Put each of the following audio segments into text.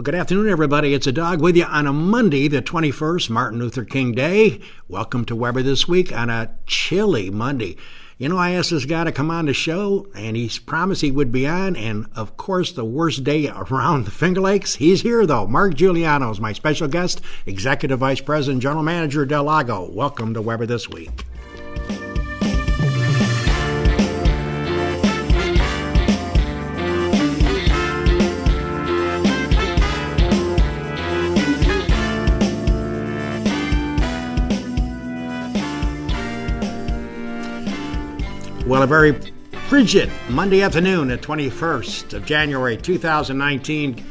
Well, good afternoon, everybody. It's a dog with you on a Monday, the 21st, Martin Luther King Day. Welcome to Weber this week on a chilly Monday. You know, I asked this guy to come on the show, and he's promised he would be on. And of course, the worst day around the Finger Lakes. He's here, though. Mark Juliano is my special guest, Executive Vice President, General Manager, Del Lago. Welcome to Weber this week. Well, a very frigid Monday afternoon, the 21st of January 2019.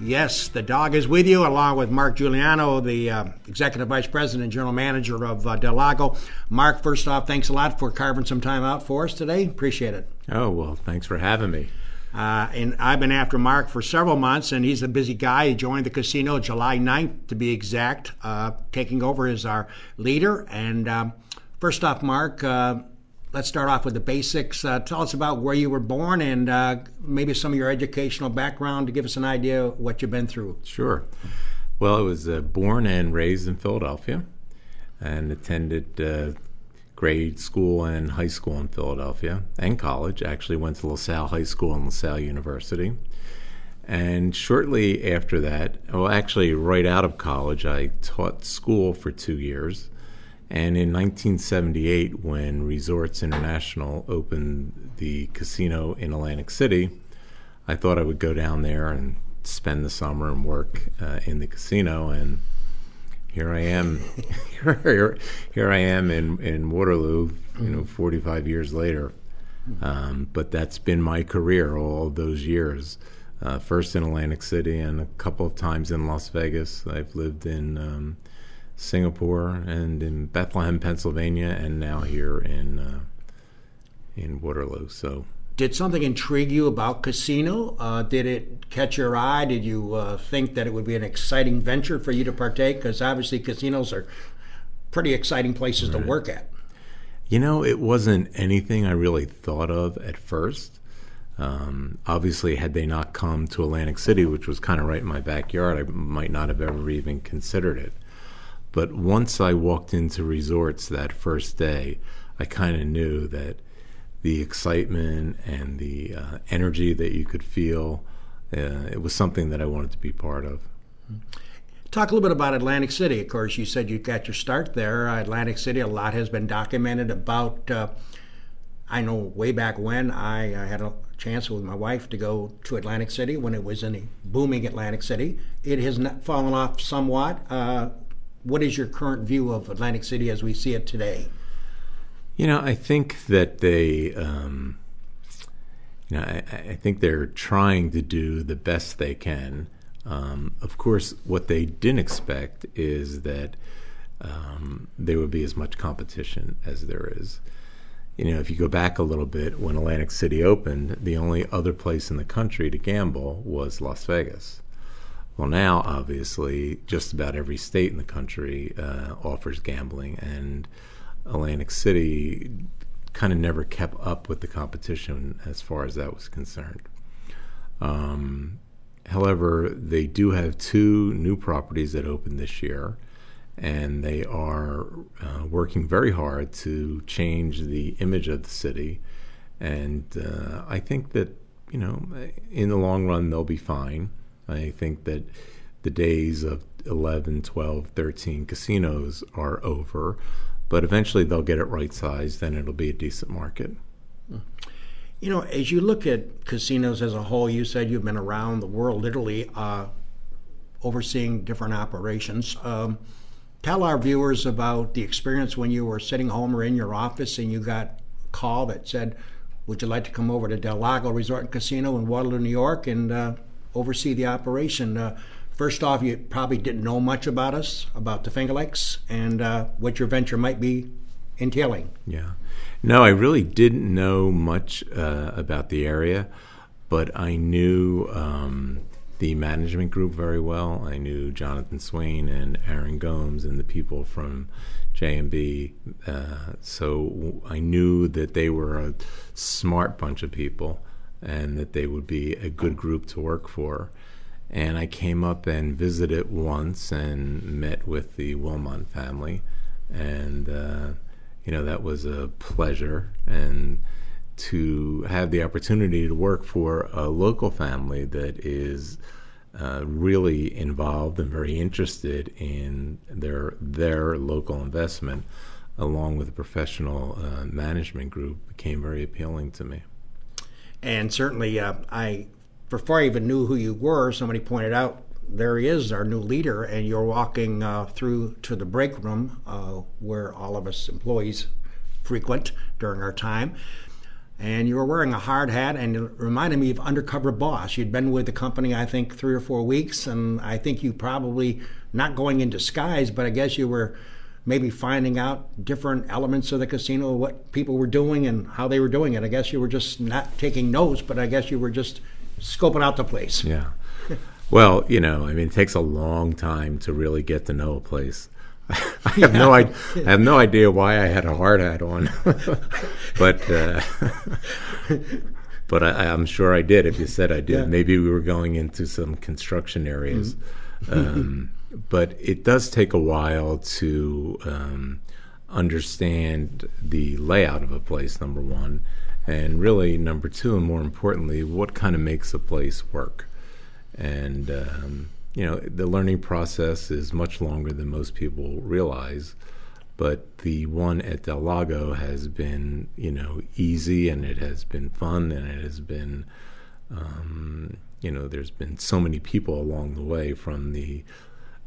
Yes, the dog is with you, along with Mark Juliano, the uh, Executive Vice President and General Manager of uh, Del Lago. Mark, first off, thanks a lot for carving some time out for us today. Appreciate it. Oh, well, thanks for having me. Uh, and I've been after Mark for several months, and he's a busy guy. He joined the casino July 9th, to be exact, uh, taking over as our leader. And um, first off, Mark, uh, let's start off with the basics. Uh, tell us about where you were born and uh, maybe some of your educational background to give us an idea of what you've been through. Sure. Well, I was uh, born and raised in Philadelphia and attended uh, grade school and high school in Philadelphia and college. Actually, went to LaSalle High School and LaSalle University. And shortly after that, well, actually, right out of college, I taught school for two years and in 1978, when Resorts International opened the casino in Atlantic City, I thought I would go down there and spend the summer and work uh, in the casino. And here I am, here, here I am in, in Waterloo, you know, 45 years later. Um, but that's been my career all those years. Uh, first in Atlantic City and a couple of times in Las Vegas. I've lived in um, Singapore and in Bethlehem, Pennsylvania, and now here in uh, in Waterloo. So, did something intrigue you about casino? Uh, did it catch your eye? Did you uh, think that it would be an exciting venture for you to partake? Because obviously, casinos are pretty exciting places right. to work at. You know, it wasn't anything I really thought of at first. Um, obviously, had they not come to Atlantic City, which was kind of right in my backyard, I might not have ever even considered it. But once I walked into resorts that first day, I kind of knew that the excitement and the uh, energy that you could feel, uh, it was something that I wanted to be part of. Talk a little bit about Atlantic City. Of course, you said you got your start there. Atlantic City, a lot has been documented about. Uh, I know way back when I, I, had a chance with my wife to go to Atlantic City when it was in a booming Atlantic City. It has fallen off somewhat. What is your current view of Atlantic City as we see it today? You know, I think that they, um, you know, I, I, think they're trying to do the best they can. Um, of course, what they didn't expect is that um, there would be as much competition as there is. You know, if you go back a little bit, when Atlantic City opened, the only other place in the country to gamble was Las Vegas. Well, now obviously, just about every state in the country uh, offers gambling, and Atlantic City kind of never kept up with the competition as far as that was concerned. Um, however, they do have two new properties that opened this year, and they are uh, working very hard to change the image of the city. And uh, I think that, you know, in the long run, they'll be fine. I think that the days of 11, 12, 13 casinos are over, but eventually they'll get it right sized and it'll be a decent market. You know, as you look at casinos as a whole, you said you've been around the world, literally, uh, overseeing different operations. Um, tell our viewers about the experience when you were sitting home or in your office and you got a call that said, Would you like to come over to Del Lago Resort and Casino in Waterloo, New York, and uh, oversee the operation. Uh, first off, you probably didn't know much about us, about the Finger Lakes, and uh, what your venture might be entailing. Yeah. No, I really didn't know much uh, about the area, but I knew um, the management group very well. I knew Jonathan Swain and Aaron Gomes and the people from J&B. Uh, so I knew that they were a smart bunch of people and that they would be a good group to work for. and I came up and visited once and met with the Wilmot family, and uh, you know that was a pleasure and to have the opportunity to work for a local family that is uh, really involved and very interested in their their local investment, along with a professional uh, management group, became very appealing to me. And certainly, uh, I before I even knew who you were, somebody pointed out there he is, our new leader, and you're walking uh, through to the break room uh, where all of us employees frequent during our time. And you were wearing a hard hat and it reminded me of undercover boss. You'd been with the company i think three or four weeks and i think you probably not going in disguise but i guess you were maybe finding out different elements of the casino what people were doing and how they were doing it i guess you were just not taking notes but i guess you were just scoping out the place yeah well you know i mean it takes a long time to really get to know a place I have no I, I have no idea why I had a hard hat on, but uh, but I, am sure I did. If you said I did, yeah. maybe we were going into some construction areas. Mm-hmm. Um, but it does take a while to um, understand the layout of a place. Number one, and really number two, and more importantly, what kind of makes a place work. And um, you know, the learning process is much longer than most people realize. But the one at Del Lago has been, you know, easy and it has been fun and it has been, um, you know, there's been so many people along the way from the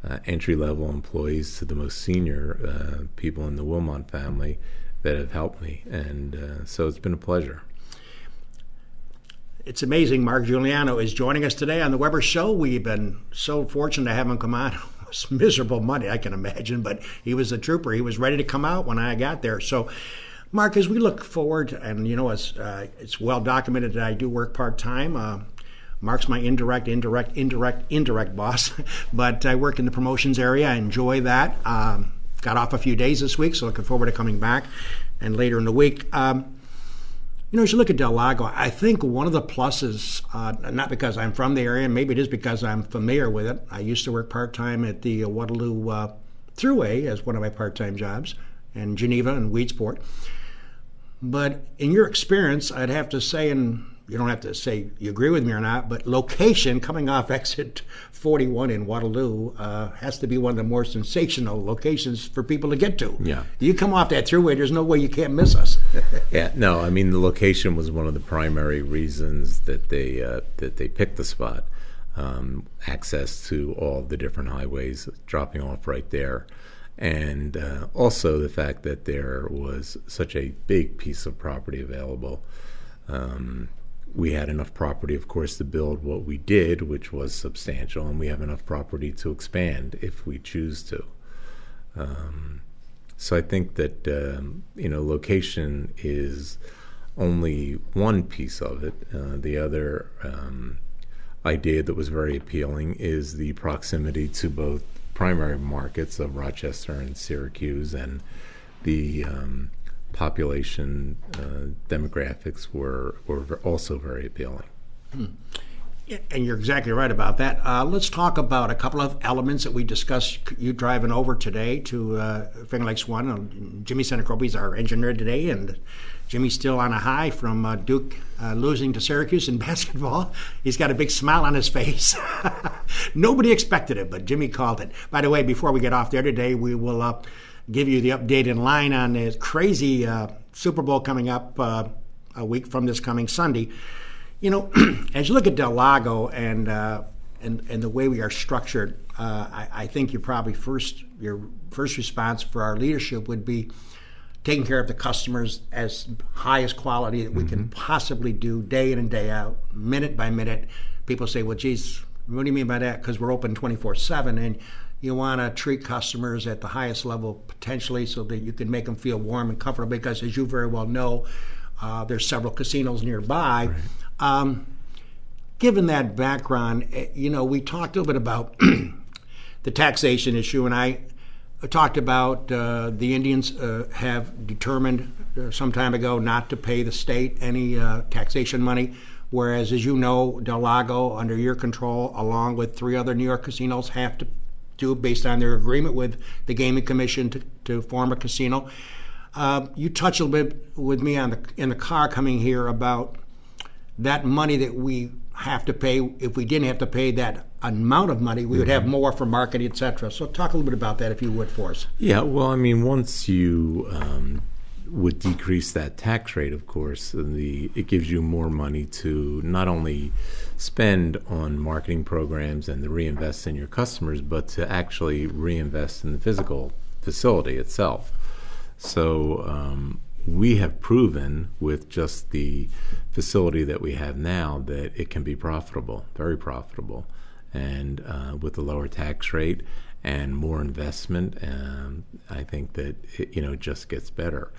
uh, entry level employees to the most senior uh, people in the Wilmot family that have helped me. And uh, so it's been a pleasure. It's amazing. Mark Juliano is joining us today on the Weber Show. We've been so fortunate to have him come on. It was miserable Monday, I can imagine, but he was a trooper. He was ready to come out when I got there. So, Mark, as we look forward, and you know, uh, it's well documented that I do work part time. Mark's my indirect, indirect, indirect, indirect boss, but I work in the promotions area. I enjoy that. Um, got off a few days this week, so looking forward to coming back. And later in the week, um, you know, as you look at Del Lago, I think one of the pluses, uh, not because I'm from the area, maybe it is because I'm familiar with it. I used to work part time at the Waterloo uh, Thruway as one of my part time jobs, and Geneva and Weedsport. But in your experience, I'd have to say, and you don't have to say you agree with me or not, but location coming off exit 41 in Waterloo uh, has to be one of the more sensational locations for people to get to. Yeah. You come off that throughway, there's no way you can't miss us. yeah, no, I mean, the location was one of the primary reasons that they, uh, that they picked the spot. Um, access to all the different highways dropping off right there. And uh, also the fact that there was such a big piece of property available. Um, we had enough property, of course, to build what we did, which was substantial, and we have enough property to expand if we choose to. Um, so I think that um, you know location is only one piece of it. Uh, the other um, idea that was very appealing is the proximity to both primary markets of Rochester and Syracuse, and the um, population uh, demographics were were also very appealing. Hmm. And you're exactly right about that. Uh, let's talk about a couple of elements that we discussed. You driving over today to uh, Finger Lakes One. Uh, Jimmy Senecropi is our engineer today, and Jimmy's still on a high from uh, Duke uh, losing to Syracuse in basketball. He's got a big smile on his face. Nobody expected it, but Jimmy called it. By the way, before we get off there today, we will uh, give you the update in line on this crazy uh, Super Bowl coming up uh, a week from this coming Sunday. You know, as you look at Del Lago and uh, and and the way we are structured, uh, I, I, think you probably first your first response for our leadership would be taking care of the customers as highest quality that we mm-hmm. can possibly do, day in and day out, minute by minute. People say, "Well, geez, what do you mean by that?" Because we're open twenty four seven, and you want to treat customers at the highest level potentially so that you can make them feel warm and comfortable because as you very well know uh, there's several casinos nearby right. um, given that background eh, you know we talked a little bit about the taxation issue and i talked about uh, the indians uh, have determined uh, some time ago not to pay the state any uh, taxation money Whereas, as you know, Del Lago, under your control, along with three other New York casinos, have to do based on their agreement with the Gaming Commission to, to form a casino. Uh, you touched a little bit with me on the in the car coming here about that money that we have to pay. If we didn't have to pay that amount of money, we would have more for marketing, etc. So, talk a little bit about that, if you would, for us. Yeah, well, I mean, once you um, would decrease that tax rate, of course, the it gives you more money to not only spend on marketing programs and to reinvest in your customers, but to actually reinvest in the physical facility itself. So um, we have proven with just the facility that we have now that it can be profitable, very profitable, and uh, with a lower tax rate and more investment, um, I think that it, you know it just gets better.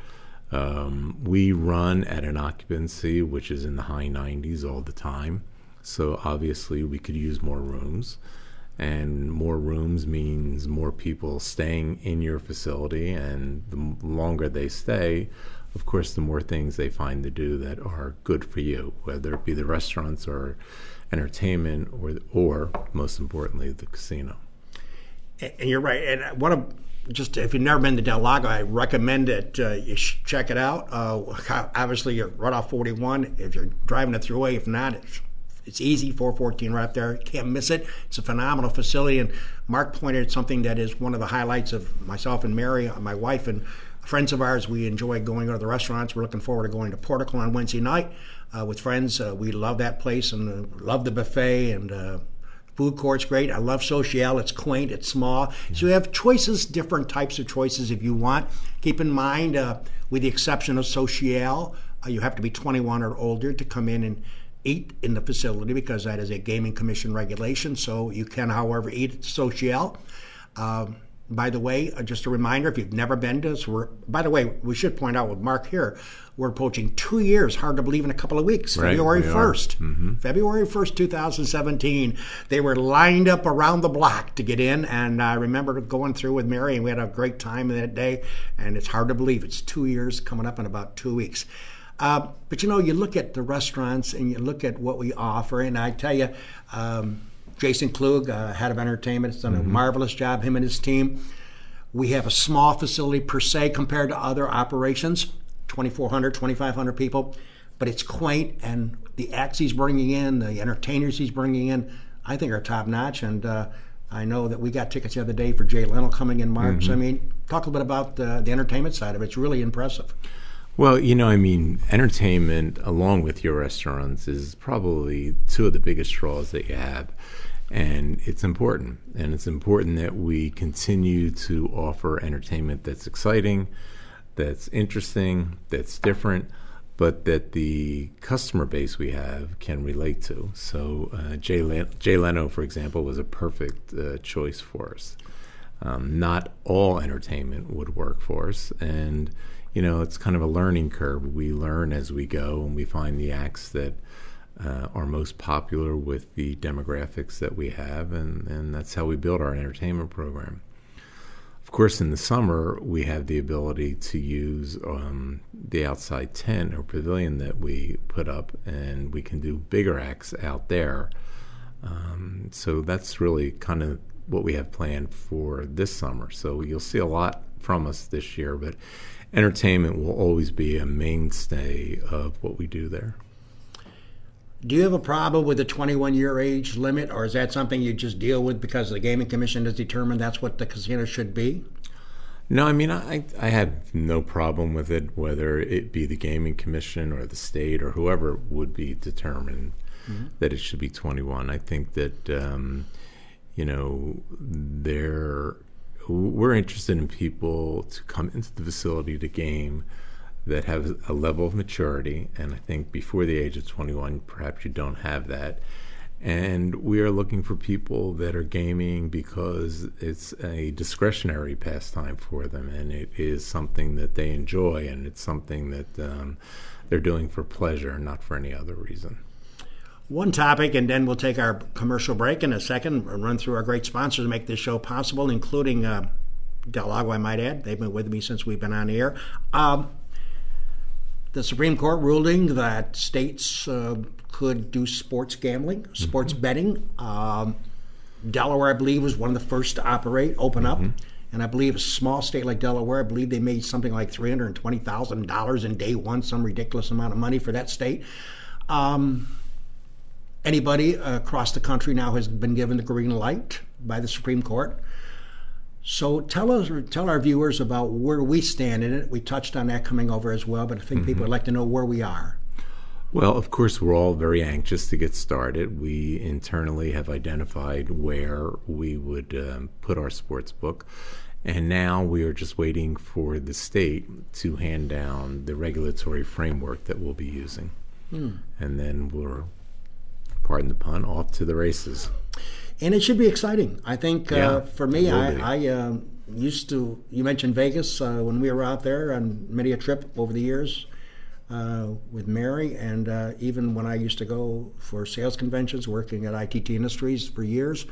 Um, we run at an occupancy which is in the high 90s all the time, so obviously we could use more rooms. And more rooms means more people staying in your facility. And the longer they stay of course the more things they find to do that are good for you whether it be the restaurants or entertainment or or most importantly the casino. And you're right. And one of just if you've never been to Del Lago, I recommend it. Uh, you check it out. Uh, obviously, you're right off 41. If you're driving the throughway, if not, it's it's easy, 414 right there. Can't miss it. It's a phenomenal facility. And Mark pointed at something that is one of the highlights of myself and Mary, uh, my wife, and friends of ours. We enjoy going to the restaurants. We're looking forward to going to Portico on Wednesday night uh, with friends. Uh, we love that place and uh, love the buffet and food court's great. I love Social. It's quaint. It's small. Mm-hmm. So you have choices, different types of choices if you want. Keep in mind, uh, with the exception of Social, uh, you have to be 21 or older to come in and eat in the facility because that is a gaming commission regulation. So you can, however, eat at Social. Um, by the way, uh, just a reminder if you've never been to us, we're, by the way, we should point out with Mark here, we're approaching two years, hard to believe in a couple of weeks, right, February we 1st. Mm-hmm. February 1st, 2017. They were lined up around the block to get in, and I remember going through with Mary, and we had a great time that day, and it's hard to believe it's two years coming up in about two weeks. Uh, but you know, you look at the restaurants and you look at what we offer, and I tell you, um, Jason Klug, uh, head of entertainment, has done mm-hmm. a marvelous job. Him and his team. We have a small facility per se compared to other operations, 2,400, 2,500 people, but it's quaint, and the acts he's bringing in, the entertainers he's bringing in, I think are top notch. And uh, I know that we got tickets the other day for Jay Leno coming in March. Mm-hmm. I mean, talk a little bit about the, the entertainment side of it. It's really impressive. Well, you know, I mean, entertainment along with your restaurants is probably two of the biggest draws that you have. And it's important. And it's important that we continue to offer entertainment that's exciting, that's interesting, that's different, but that the customer base we have can relate to. So, uh, Jay, Jay Leno, for example, was a perfect uh, choice for us. Um, not all entertainment would work for us. And you know, it's kind of a learning curve. We learn as we go, and we find the acts that uh, are most popular with the demographics that we have, and, and that's how we build our entertainment program. Of course, in the summer, we have the ability to use um, the outside tent or pavilion that we put up, and we can do bigger acts out there. Um, so that's really kind of what we have planned for this summer. So you'll see a lot from us this year, but entertainment will always be a mainstay of what we do there. Do you have a problem with the 21 year age limit, or is that something you just deal with because the Gaming Commission has determined that's what the casino should be? No, I mean, I, I have no problem with it, whether it be the Gaming Commission or the state or whoever would be determined mm-hmm. that it should be 21. I think that, um, you know, there we're interested in people to come into the facility to game that have a level of maturity. And I think before the age of 21, perhaps you don't have that. And we are looking for people that are gaming because it's a discretionary pastime for them, and it is something that they enjoy, and it's something that um, they're doing for pleasure, not for any other reason one topic, and then we'll take our commercial break in a second and run through our great sponsors to make this show possible, including uh, Del Lago, I might add. They've been with me since we've been on the air. Um, the Supreme Court ruling that states uh, could do sports gambling, sports mm-hmm. betting. Um, Delaware, I believe, was one of the first to operate, open up. Mm-hmm. And I believe a small state like Delaware, I believe they made something like $320,000 in day one, some ridiculous amount of money for that state. Um, anybody across the country now has been given the green light by the Supreme Court. So tell us, tell our viewers about where we stand in it. We touched on that coming over as well, but I think mm-hmm. people would like to know where we are. Well, of course, we're all very anxious to get started. We internally have identified where we would um, put our sports book. And now we are just waiting for the state to hand down the regulatory framework that we'll be using. Hmm. And then we're, pardon the pun, off to the races. And it should be exciting. I think uh, yeah, uh, for me, I, I uh, used to, you mentioned Vegas uh, when we were out there on many a trip over the years. Uh, with Mary, and uh, even when I used to go for sales conventions, working at ITT Industries for years,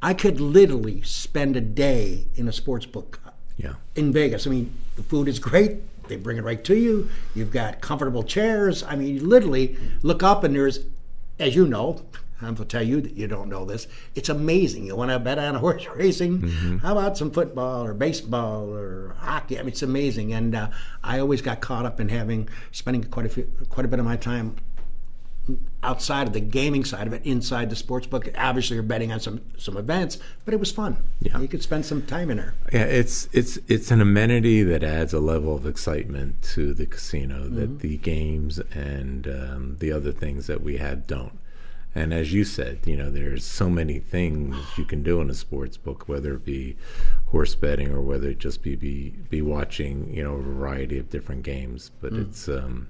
I could literally spend a day in a sports book yeah. in Vegas. I mean, the food is great. They bring it right to you. You've got comfortable chairs. I mean, you literally look up and there's, as you know, I'm going to tell you that you don't know this. It's amazing. You want to bet on horse racing? Mm-hmm. How about some football or baseball or hockey? I mean, it's amazing. And uh, I always got caught up in having spending quite a few, quite a bit of my time outside of the gaming side of it, inside the sports book. Obviously, you're betting on some some events, but it was fun. Yeah, you could spend some time in there. Yeah, it's it's it's an amenity that adds a level of excitement to the casino mm-hmm. that the games and um, the other things that we had don't. And as you said, you know, there's so many things you can do in a sports book, whether it be horse betting or whether it just be be, be watching, you know, a variety of different games. But mm. it's um,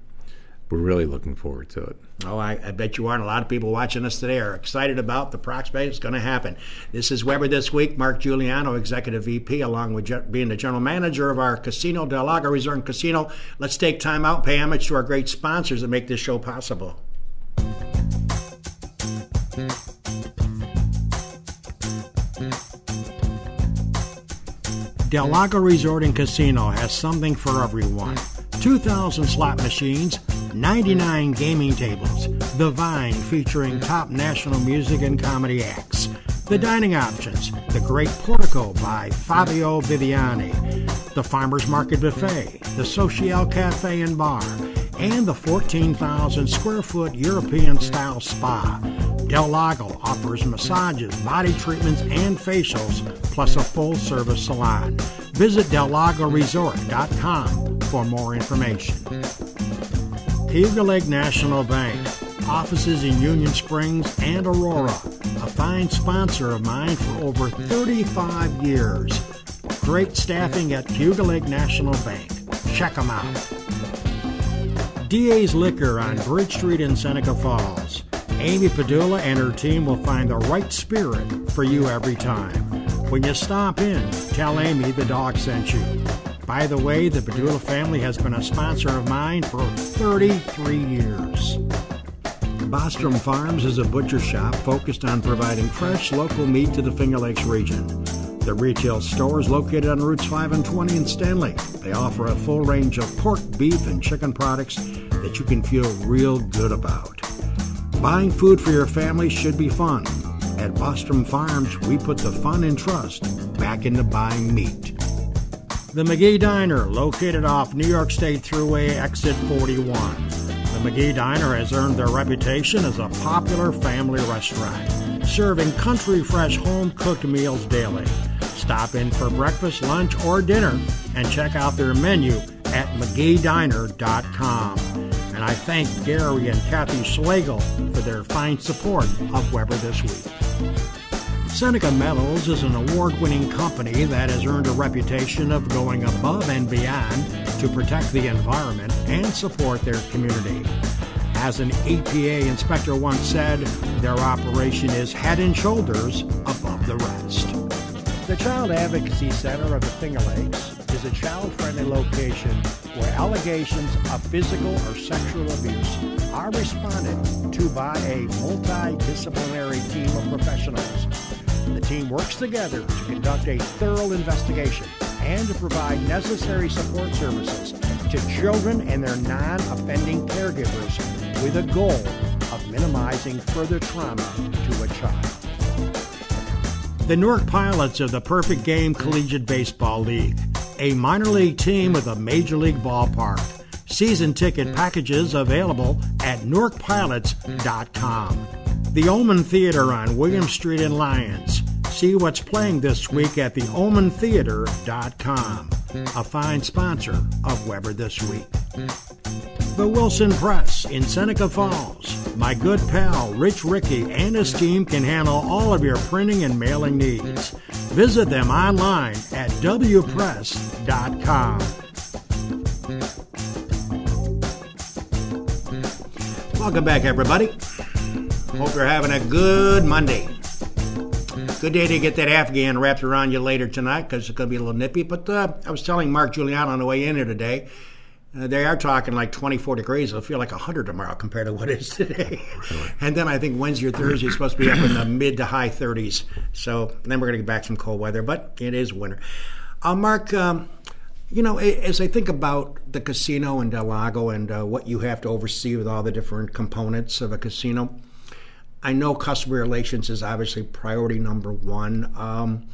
we're really looking forward to it. Oh, I, I, bet you are. And a lot of people watching us today are excited about the prospect it's going to happen. This is Weber This Week. Mark Juliano, Executive VP, along with ge- being the General Manager of our casino, Del Lago Resort and Casino. Let's take time out, pay homage to our great sponsors that make this show possible. Del Lago Resort and Casino has something for everyone. 2,000 slot machines, 99 gaming tables, The Vine featuring top national music and comedy acts, the dining options, the Great Portico by Fabio Viviani, the Farmers Market Buffet, the Social Cafe and Bar, and the 14,000 square foot European style spa. Del Lago offers massages, body treatments, and facials, plus a full service salon. Visit DelLagoResort.com for more information. Cayuga Lake National Bank, offices in Union Springs and Aurora, a fine sponsor of mine for over 35 years. Great staffing at Cayuga Lake National Bank. Check them out. DA's Liquor on Bridge Street in Seneca Falls. Amy Padula and her team will find the right spirit for you every time. When you stop in, tell Amy the dog sent you. By the way, the Padula family has been a sponsor of mine for 33 years. Bostrom Farms is a butcher shop focused on providing fresh local meat to the Finger Lakes region. The retail store is located on routes 5 and 20 in Stanley. They offer a full range of pork, beef, and chicken products that you can feel real good about. Buying food for your family should be fun. At Bostrom Farms, we put the fun and trust back into buying meat. The McGee Diner, located off New York State Thruway exit 41. The McGee Diner has earned their reputation as a popular family restaurant, serving country fresh home cooked meals daily. Stop in for breakfast, lunch, or dinner and check out their menu at McGeeDiner.com and I thank Gary and Kathy Schlegel for their fine support of Weber this week. Seneca Metals is an award winning company that has earned a reputation of going above and beyond to protect the environment and support their community. As an EPA inspector once said, their operation is head and shoulders above the rest. The Child Advocacy Center of the Finger Lakes is a child friendly location where allegations of physical or sexual abuse are responded to by a multidisciplinary team of professionals. The team works together to conduct a thorough investigation and to provide necessary support services to children and their non offending caregivers with a goal of minimizing further trauma to a child. The Newark Pilots are the perfect game collegiate baseball league, a minor league team with a major league ballpark. Season ticket packages available at newarkpilots.com. The Ohmann Theater on William Street in Lyons. See what's playing this week at theomentheater.com, a fine sponsor of Weber This Week. The Wilson Press in Seneca Falls. My good pal Rich Ricky and his team can handle all of your printing and mailing needs. Visit them online at wpress.com. Welcome back, everybody. Hope you're having a good Monday. Good day to get that Afghan wrapped around you later tonight because it's going to be a little nippy. But uh, I was telling Mark Juliano on the way in here today uh, they are talking like 24 degrees. It'll feel like 100 tomorrow compared to what it is today. Really? And then I think Wednesday or Thursday is supposed to be up in the mid to high 30s. So then we're going to get back some cold weather, but it is winter. Uh, Mark, um, you know, as I think about the casino in Del Lago and uh, what you have to oversee with all the different components of a casino, I know customer relations is obviously priority number one. Um,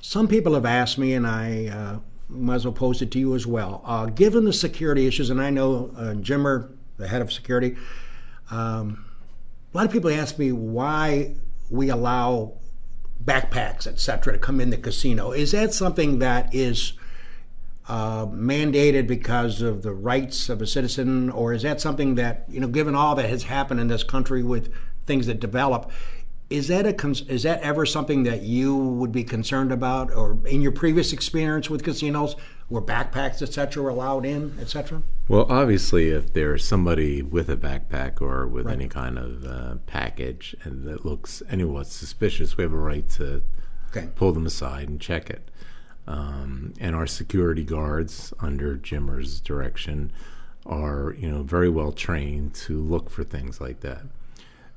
some people have asked me, and I uh, might as well pose it to you as well. Uh, given the security issues, and I know uh, Jimmer, the head of security, um, a lot of people ask me why we allow backpacks, etc., to come in the casino. Is that something that is uh, mandated because of the rights of a citizen, or is that something that you know, given all that has happened in this country with things that develop, is that a is that ever something that you would be concerned about, or in your previous experience with casinos, where backpacks, etc., were allowed in, etc.? Well, obviously, if there's somebody with a backpack or with right. any kind of uh, package and that looks anywhat suspicious, we have a right to okay. pull them aside and check it. Um, and our security guards, under Jimmer's direction, are you know very well trained to look for things like that.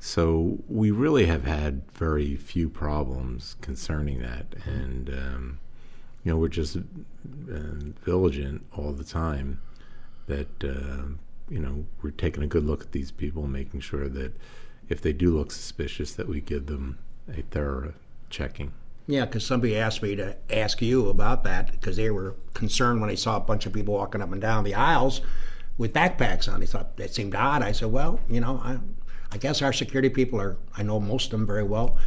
So we really have had very few problems concerning that, and um, you know we're just uh, vigilant all the time that uh, you know we're taking a good look at these people, making sure that if they do look suspicious, that we give them a thorough checking. Yeah, because somebody asked me to ask you about that because they were concerned when they saw a bunch of people walking up and down the aisles with backpacks on. They thought that seemed odd. I said, well, you know, I, I guess our security people are, I know most of them very well.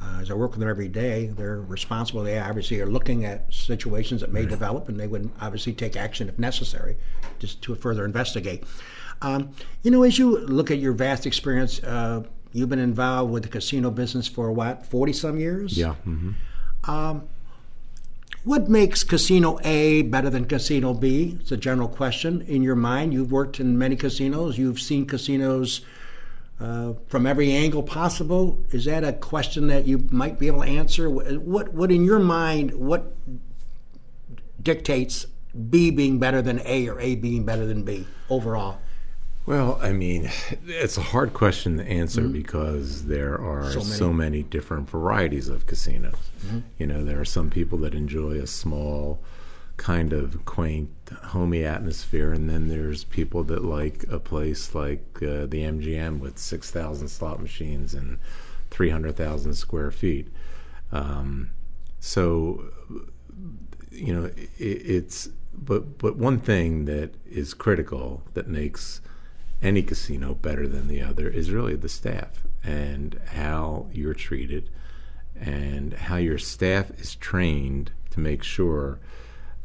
Uh, as I work with them every day, they're responsible. They obviously are looking at situations that may right. develop, and they would obviously take action if necessary, just to further investigate. Um, you know, as you look at your vast experience, uh, you've been involved with the casino business for what, forty some years? Yeah. Mm-hmm. Um, what makes Casino A better than Casino B? It's a general question in your mind. You've worked in many casinos. You've seen casinos uh, from every angle possible? Is that a question that you might be able to answer? What, what in your mind, what dictates B being better than A or A being better than B overall? Well, I mean, it's a hard question to answer mm-hmm. because there are so many. so many. different varieties of casinos. Mm-hmm. You know, there are some people that enjoy a small, kind of quaint, homey atmosphere, and then there's people that like a place like uh, the MGM with six thousand slot machines and three hundred thousand square feet. Um, so, you know, it, it's but but one thing that is critical that makes any casino better than the other is really the staff and how you're treated and how your staff is trained to make sure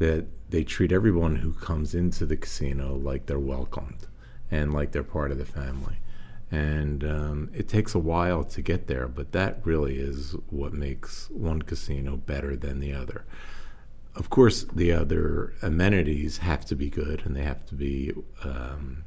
that they treat everyone who comes into the casino like they're welcomed and like they're part of the family. And um, it takes a while to get there, but that really is what makes one casino better than the other. Of course, the other amenities have to be good and they have to be um,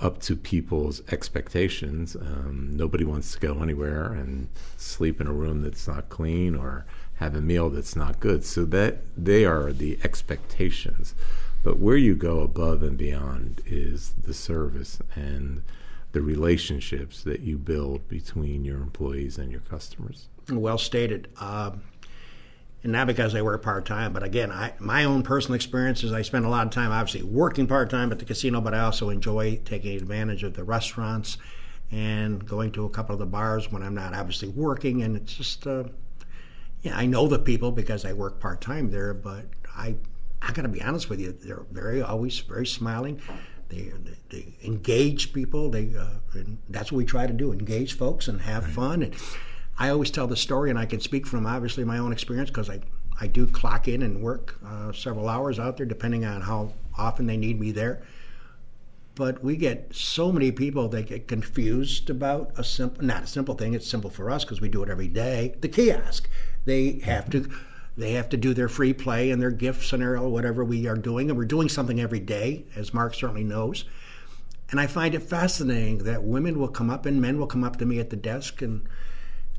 up to people's expectations. Um, nobody wants to go anywhere and sleep in a room that's not clean or have a meal that's not good. So that they are the expectations. But where you go above and beyond is the service and the relationships that you build between your employees and your customers. Well stated. Uh, and not because I work part time, but again, I, my own personal experience is I spend a lot of time obviously working part time at the casino, but I also enjoy taking advantage of the restaurants and going to a couple of the bars when I'm not obviously working. And it's just, uh, yeah, I know the people because I work part time there, but I, I got to be honest with you, they're very always very smiling. They, they, they engage people. They, uh, that's what we try to do: engage folks and have right. fun. And I always tell the story, and I can speak from obviously my own experience because I, I do clock in and work uh, several hours out there, depending on how often they need me there. But we get so many people that get confused about a simple, not a simple thing. It's simple for us because we do it every day. The kiosk, they have to, they have to do their free play and their gift scenario, whatever we are doing, and we're doing something every day, as Mark certainly knows. And I find it fascinating that women will come up and men will come up to me at the desk and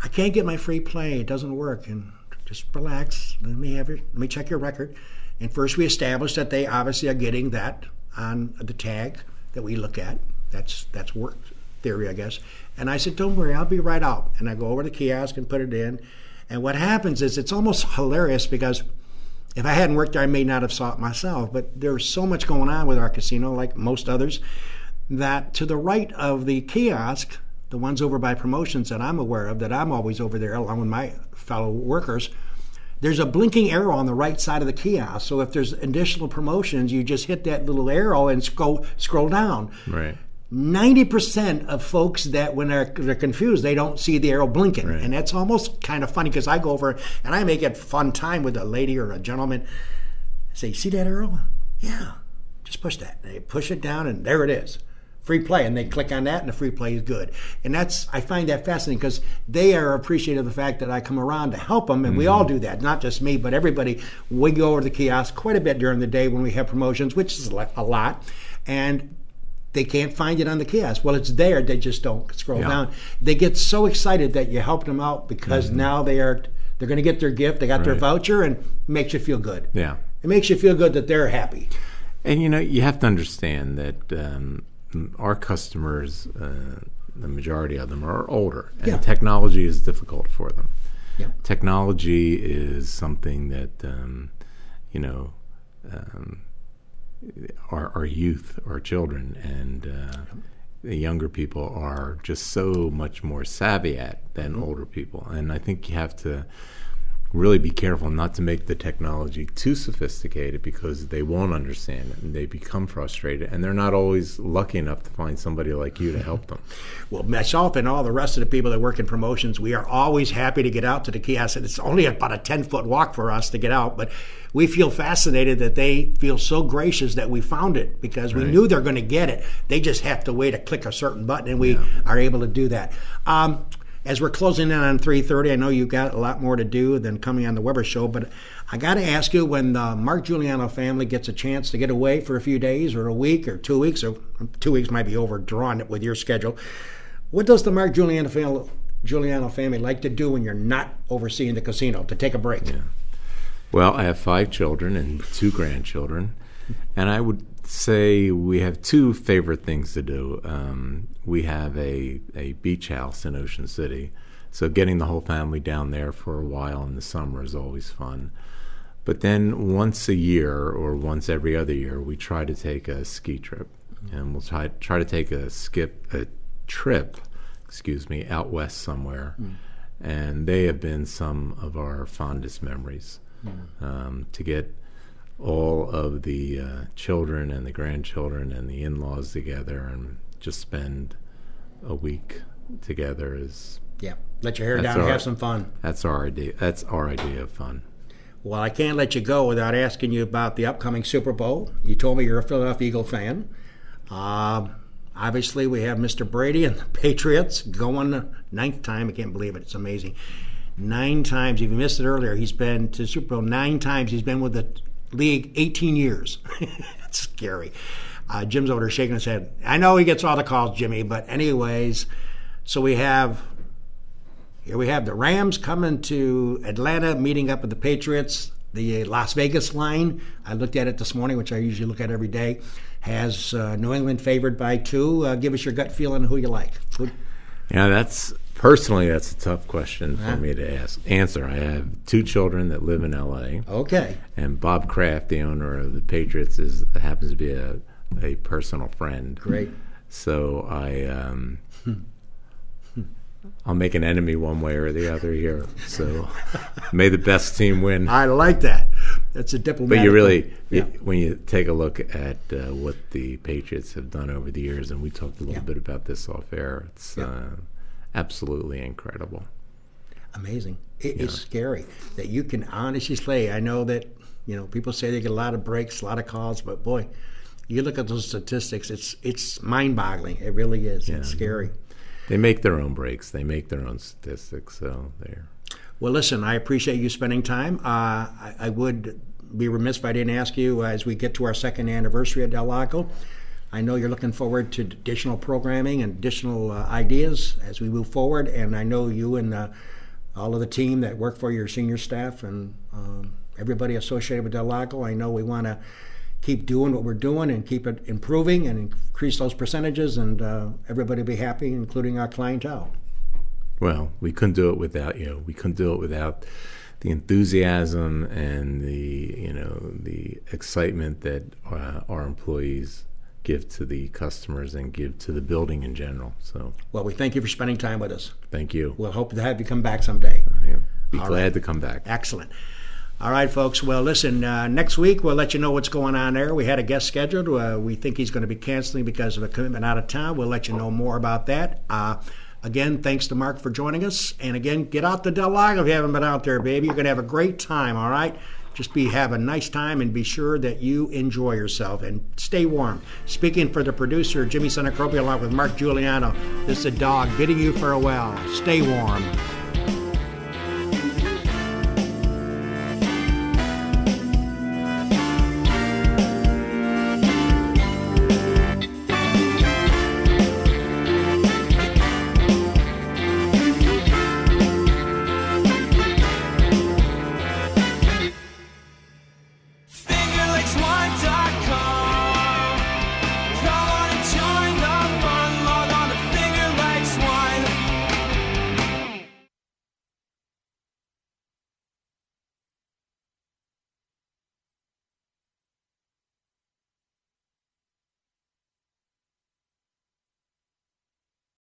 I can't get my free play. It doesn't work. And just relax. Let me have your, let me check your record. And first, we establish that they obviously are getting that on the tag that we look at. That's that's work theory, I guess. And I said, "Don't worry, I'll be right out." And I go over to the kiosk and put it in. And what happens is it's almost hilarious because if I hadn't worked there, I may not have saw it myself. But there's so much going on with our casino, like most others, that to the right of the kiosk the ones over by promotions that I'm aware of, that I'm always over there along with my fellow workers, there's a blinking arrow on the right side of the kiosk. So if there's additional promotions, you just hit that little arrow and scroll scroll down. Right. 90% of folks that when they're, they're confused they don't see the arrow blinking. Right. and that's almost kind of funny because i go over and i make it fun time with a lady or a gentleman. I say see that arrow? Yeah. Just push that. And they push it down and there it is. Free play. And they click on that and the free play is good. And that's i find that fascinating because they are appreciative of the fact that i come around to help them and mm-hmm. we all do that. Not just me but everybody. We go over to the kiosk quite a bit during the day when we have promotions which is a lot. And they can't find it on the kiosk. Well, it's there. They just don't scroll yeah. down. They get so excited that you helped them out because mm-hmm. now they are they're going to get their gift. They got right. their voucher, and it makes you feel good. Yeah, it makes you feel good that they're happy. And you know, you have to understand that um, our customers, uh, the majority of them are older, and yeah. technology is difficult for them. Yeah. Technology is something that um, you know um, our, our youth, our children, and uh, the younger people are just so much more savvy at than mm-hmm. older people, and I think you have to really be careful not to make the technology too sophisticated because they won't understand it and they become frustrated and they're not always lucky enough to find somebody like you to help them. well, myself and all the rest of the people that work in promotions, we are always happy to get out to the kiosk. It's only about a 10 foot walk for us to get out, but we feel fascinated that they feel so gracious that we found it because we right. knew they're going to get it. They just have to wait to click a certain button and we yeah. are able to do that. Um, as we're closing in on 3:30, I know you've got a lot more to do than coming on the Weber Show, but I got to ask you: when the Mark Juliano family gets a chance to get away for a few days, or a week, or two weeks, or two weeks might be overdrawn with your schedule, what does the Mark Juliano family, Juliano family like to do when you're not overseeing the casino to take a break? Yeah. Well, I have five children and two grandchildren, and I would say we have two favorite things to do. Um, we have a, a beach house in Ocean City, so getting the whole family down there for a while in the summer is always fun. But then once a year or once every other year, we try to take a ski trip, and we'll try try to take a skip a trip, excuse me, out west somewhere. Mm. And they have been some of our fondest memories. Mm. Um, to get all of the uh, children and the grandchildren and the in-laws together and just spend a week together is yeah. Let your hair down our, and have some fun. That's our idea that's our idea of fun. Well i can't let you go without asking you about the upcoming super bowl. You told me you're a philadelphia eagle fan. Uh, obviously we have mr brady and the patriots going the ninth time. I can't believe it. It's amazing nine times if you missed it earlier he's been to super bowl nine times he's been with the league 18 years. That's scary. Uh, Jim's over there shaking his head. I know he gets all the calls, Jimmy, but anyways, so we have here we have the Rams coming to Atlanta, meeting up with the Patriots. The Las Vegas line, I looked at it this morning, which I usually look at every day, has uh, New England favored by two. Uh, give us your gut feeling who you like. Who? Yeah, that's personally, that's a tough question for me to ask. Answer: I have two children that live in L.A. Okay. And Bob Kraft, the owner of the Patriots, is happens to be a a personal friend. Great. So I. Um, I'll make an enemy one way or the other here. So may the best team win. I like that. That's a diplomatic. But you really, Yeah. you- when you take a look at uh, what the Patriots have done over the years, and we talked a little Yeah. bit about this off air, it's Yeah. uh, absolutely incredible. amazing. It, It's scary that you can honestly say. I know that you know people say they get a lot of breaks, a lot of calls, but boy, you look at those statistics. It's it's mind-boggling. It really is. It's scary. They make their own breaks. They make their own statistics. So they're Well, listen, I appreciate you spending time. Uh, I, I would be remiss if I didn't ask you uh, as we get to our second anniversary at Del Lago. I know you're looking forward to additional programming and additional uh, ideas as we move forward, and I know you and uh, all of the team that work for your senior staff and um, everybody associated with Del Lago. I know we want to keep doing what we're doing and keep it improving and increase those percentages, and uh, everybody be happy, including our clientele. well, we couldn't do it without you. We couldn't do it without the enthusiasm and the you know the excitement that uh, our employees give to the customers and give to the building in general. So Well, we thank you for spending time with us. thank you. We'll hope to have you come back someday. Yeah, be All glad right. to come back. Excellent. All right, folks. Well, listen, uh, next week we'll let you know what's going on there. We had a guest scheduled. Uh, we think he's going to be canceling because of a commitment out of town. We'll let you know more about that. Uh, again, thanks to Mark for joining us. And again, get out to Del Lago if you haven't been out there, baby. You're going to have a great time, all right? Just be have a nice time and be sure that you enjoy yourself and stay warm. Speaking for the producer, Jimmy Senacropia, along with Mark Juliano, this is a dog bidding you farewell. Stay warm.